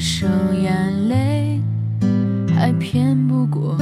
剩眼泪还骗不过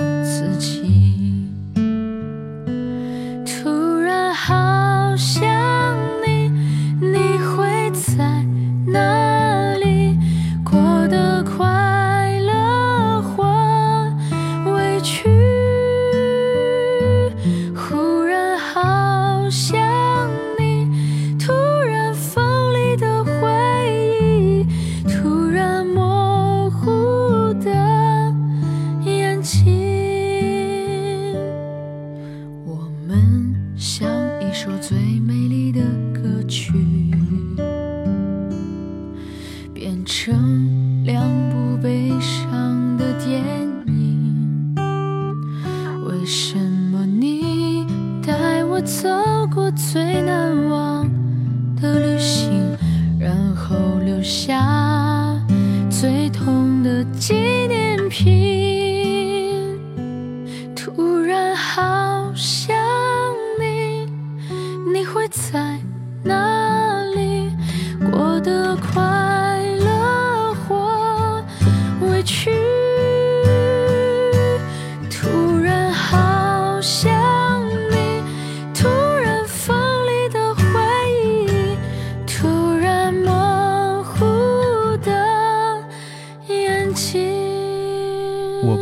下最痛的纪念品？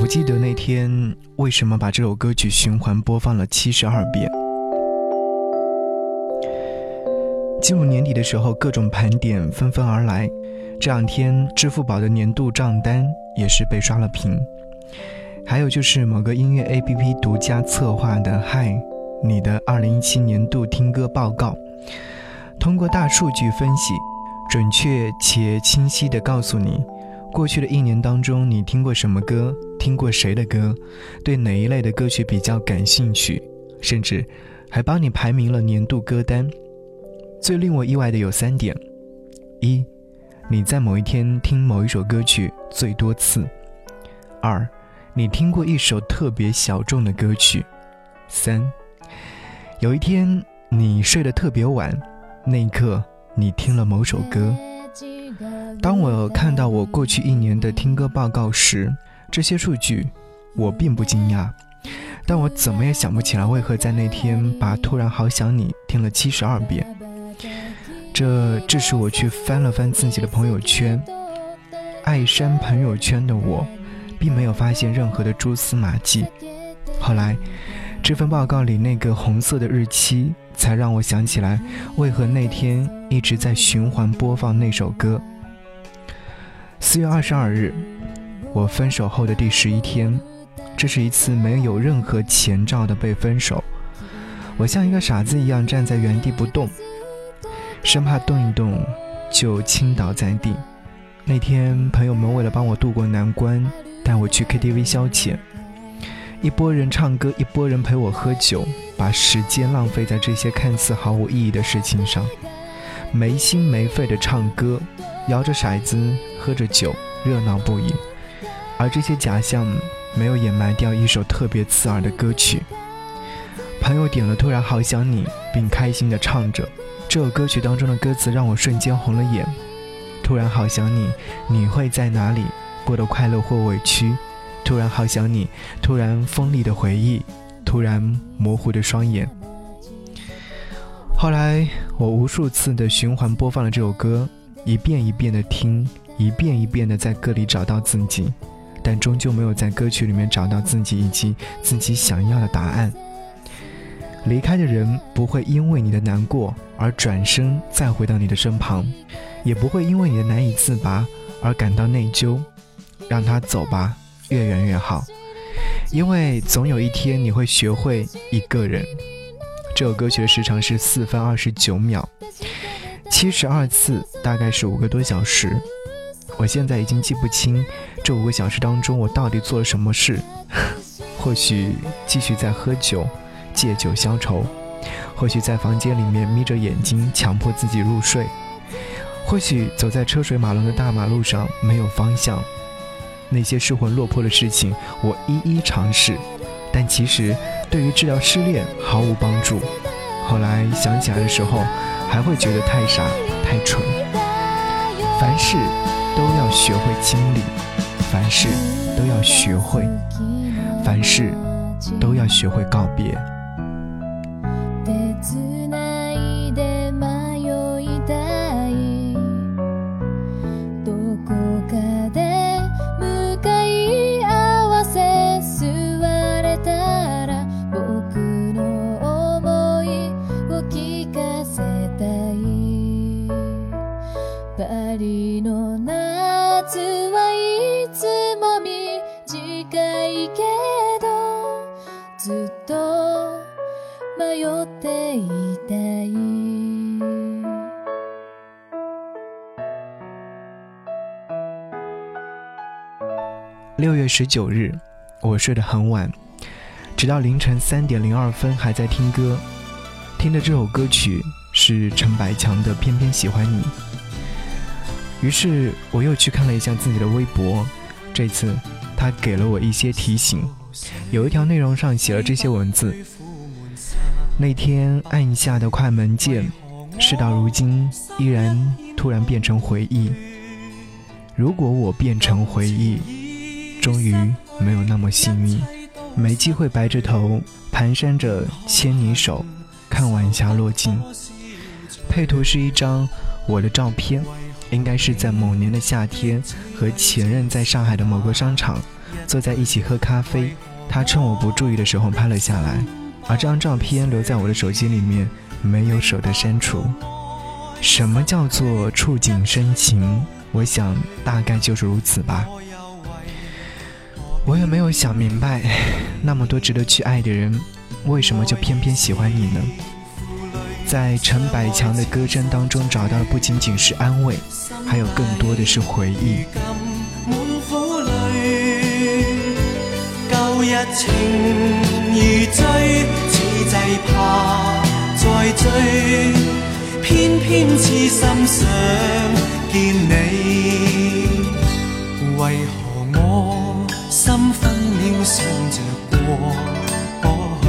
不记得那天为什么把这首歌曲循环播放了七十二遍。进入年底的时候，各种盘点纷纷而来。这两天，支付宝的年度账单也是被刷了屏。还有就是某个音乐 APP 独家策划的“嗨，你的2017年度听歌报告”，通过大数据分析，准确且清晰地告诉你，过去的一年当中你听过什么歌，听过谁的歌，对哪一类的歌曲比较感兴趣，甚至还帮你排名了年度歌单。最令我意外的有三点：一，你在某一天听某一首歌曲最多次；二，你听过一首特别小众的歌曲；三，有一天你睡得特别晚，那一刻你听了某首歌。当我看到我过去一年的听歌报告时，这些数据我并不惊讶，但我怎么也想不起来为何在那天把《突然好想你》听了七十二遍。这致使我去翻了翻自己的朋友圈，爱删朋友圈的我，并没有发现任何的蛛丝马迹。后来，这份报告里那个红色的日期，才让我想起来为何那天一直在循环播放那首歌。四月二十二日，我分手后的第十一天，这是一次没有任何前兆的被分手。我像一个傻子一样站在原地不动。生怕动一动就倾倒在地。那天，朋友们为了帮我渡过难关，带我去 KTV 消遣。一波人唱歌，一波人陪我喝酒，把时间浪费在这些看似毫无意义的事情上，没心没肺的唱歌，摇着骰子，喝着酒，热闹不已。而这些假象没有掩埋掉一首特别刺耳的歌曲。朋友点了《突然好想你》，并开心地唱着。这首歌曲当中的歌词让我瞬间红了眼。突然好想你，你会在哪里？过得快乐或委屈？突然好想你，突然锋利的回忆，突然模糊的双眼。后来我无数次的循环播放了这首歌，一遍一遍的听，一遍一遍的在歌里找到自己，但终究没有在歌曲里面找到自己以及自己想要的答案。离开的人不会因为你的难过而转身再回到你的身旁，也不会因为你的难以自拔而感到内疚。让他走吧，越远越好，因为总有一天你会学会一个人。这首歌曲的时长是四分二十九秒，七十二次，大概是五个多小时。我现在已经记不清这五个小时当中我到底做了什么事，或许继续在喝酒。借酒消愁，或许在房间里面眯着眼睛强迫自己入睡，或许走在车水马龙的大马路上没有方向，那些失魂落魄的事情我一一尝试，但其实对于治疗失恋毫无帮助。后来想起来的时候，还会觉得太傻太蠢。凡事都要学会经历，凡事都要学会，凡事都要学会告别。十九日，我睡得很晚，直到凌晨三点零二分还在听歌。听的这首歌曲是陈百强的《偏偏喜欢你》。于是我又去看了一下自己的微博，这次他给了我一些提醒。有一条内容上写了这些文字：那天按下的快门键，事到如今依然突然变成回忆。如果我变成回忆。终于没有那么幸运，没机会白着头蹒跚着牵你手，看晚霞落尽。配图是一张我的照片，应该是在某年的夏天和前任在上海的某个商场坐在一起喝咖啡，他趁我不注意的时候拍了下来。而这张照片留在我的手机里面，没有舍得删除。什么叫做触景生情？我想大概就是如此吧。我也没有想明白，那么多值得去爱的人，为什么就偏偏喜欢你呢？在陈百强的歌声当中，找到的不仅仅是安慰，还有更多的是回忆。旧日情如醉，似祭怕再追，偏偏痴心想见你，为何？过去，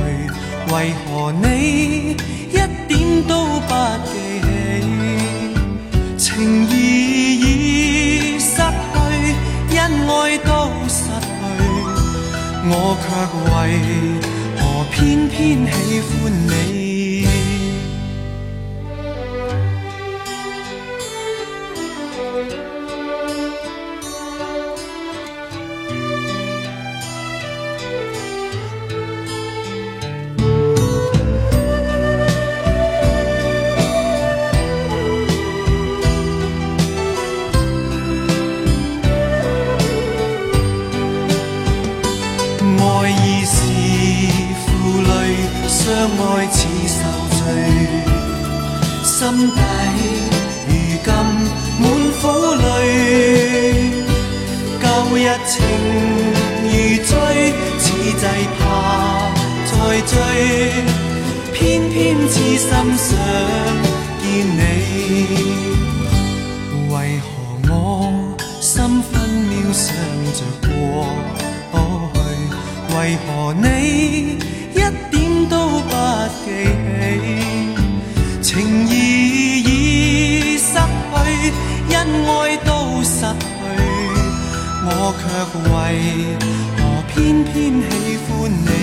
为何你一点都不记起？情义已失去，恩爱都失去，我却为何偏偏喜欢你？追，偏偏痴心想见你。为何我心分秒想着过去？为何你一点都不记起？情义已失去，恩爱都失去，我却为何偏偏喜欢你？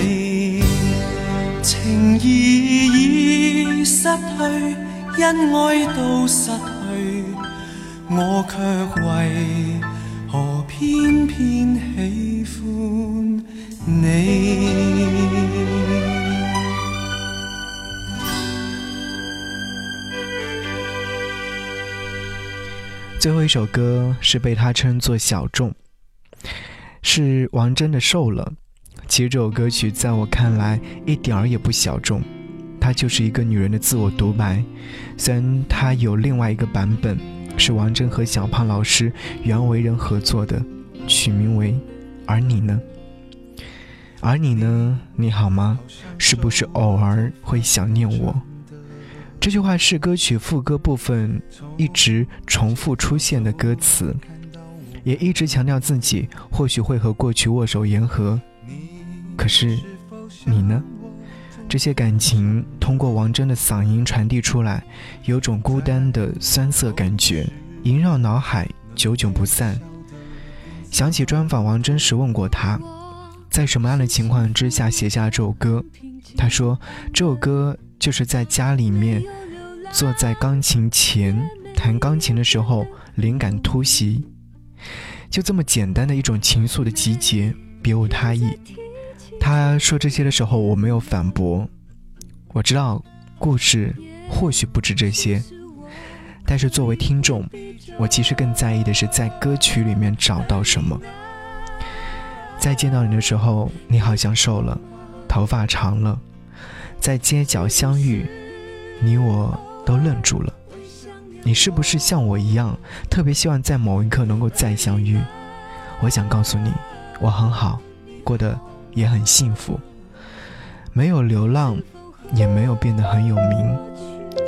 而已失去恩爱都失去我却为何偏偏喜欢你最后一首歌是被他称作小众是王真的瘦了。其实这首歌曲在我看来一点儿也不小众，它就是一个女人的自我独白。虽然它有另外一个版本，是王铮和小胖老师袁惟仁合作的，取名为《而你呢》。而你呢？你好吗？是不是偶尔会想念我？这句话是歌曲副歌部分一直重复出现的歌词，也一直强调自己或许会和过去握手言和。可是，你呢？这些感情通过王铮的嗓音传递出来，有种孤单的酸涩感觉萦绕脑海，久久不散。想起专访王铮时问过他。在什么样的情况之下写下这首歌？他说，这首歌就是在家里面坐在钢琴前弹钢琴的时候灵感突袭，就这么简单的一种情愫的集结，别无他意。他说这些的时候，我没有反驳。我知道故事或许不止这些，但是作为听众，我其实更在意的是在歌曲里面找到什么。在见到你的时候，你好像瘦了，头发长了。在街角相遇，你我都愣住了。你是不是像我一样，特别希望在某一刻能够再相遇？我想告诉你，我很好，过得也很幸福，没有流浪，也没有变得很有名。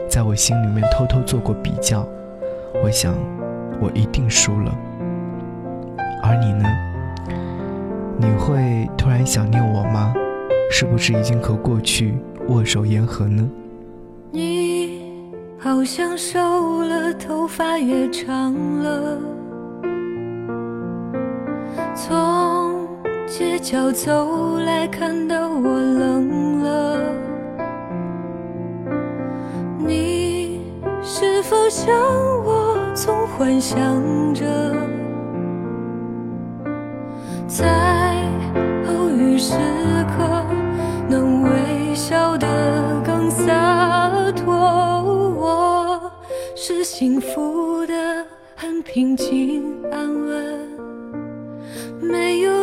在我心里面偷偷做过比较，我想，我一定输了。而你呢？你会突然想念我吗？是不是已经和过去握手言和呢？你好像瘦了，头发也长了。错街角走来，看到我冷了。你是否像我，总幻想着？在偶遇时刻，能微笑得更洒脱。我是幸福的，很平静安稳，没有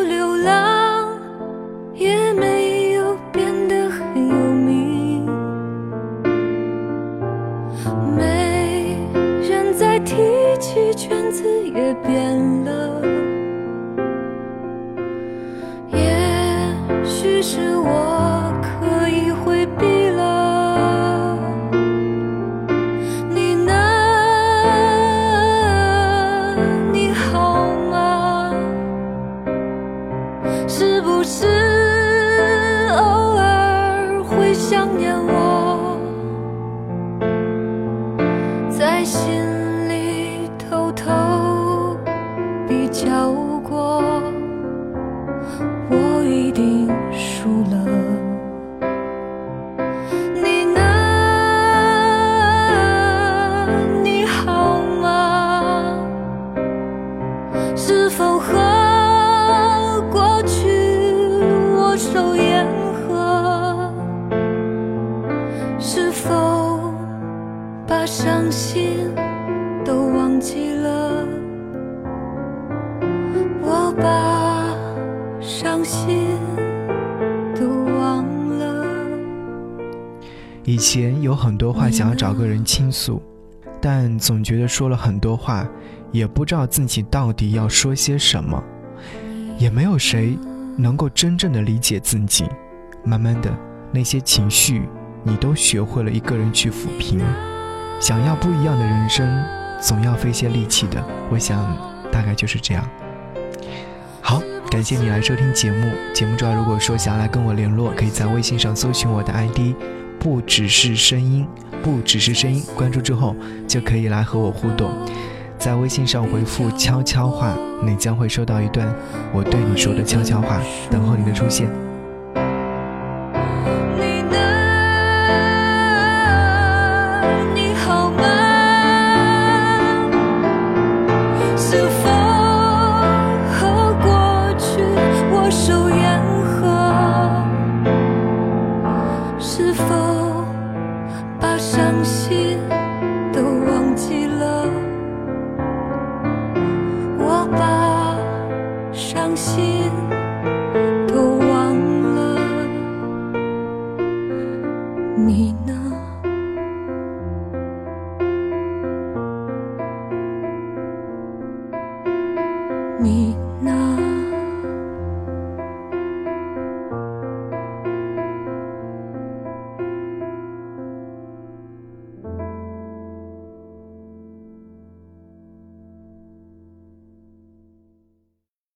是伤心都忘记了？我把伤心都忘了。以前有很多话想要找个人倾诉，但总觉得说了很多话，也不知道自己到底要说些什么，也没有谁能够真正的理解自己。慢慢的，那些情绪你都学会了一个人去抚平。想要不一样的人生，总要费些力气的。我想，大概就是这样。好，感谢你来收听节目。节目之外，如果说想要来跟我联络，可以在微信上搜寻我的 ID。不只是声音，不只是声音，关注之后就可以来和我互动，在微信上回复悄悄话，你将会收到一段我对你说的悄悄话，等候你的出现。天。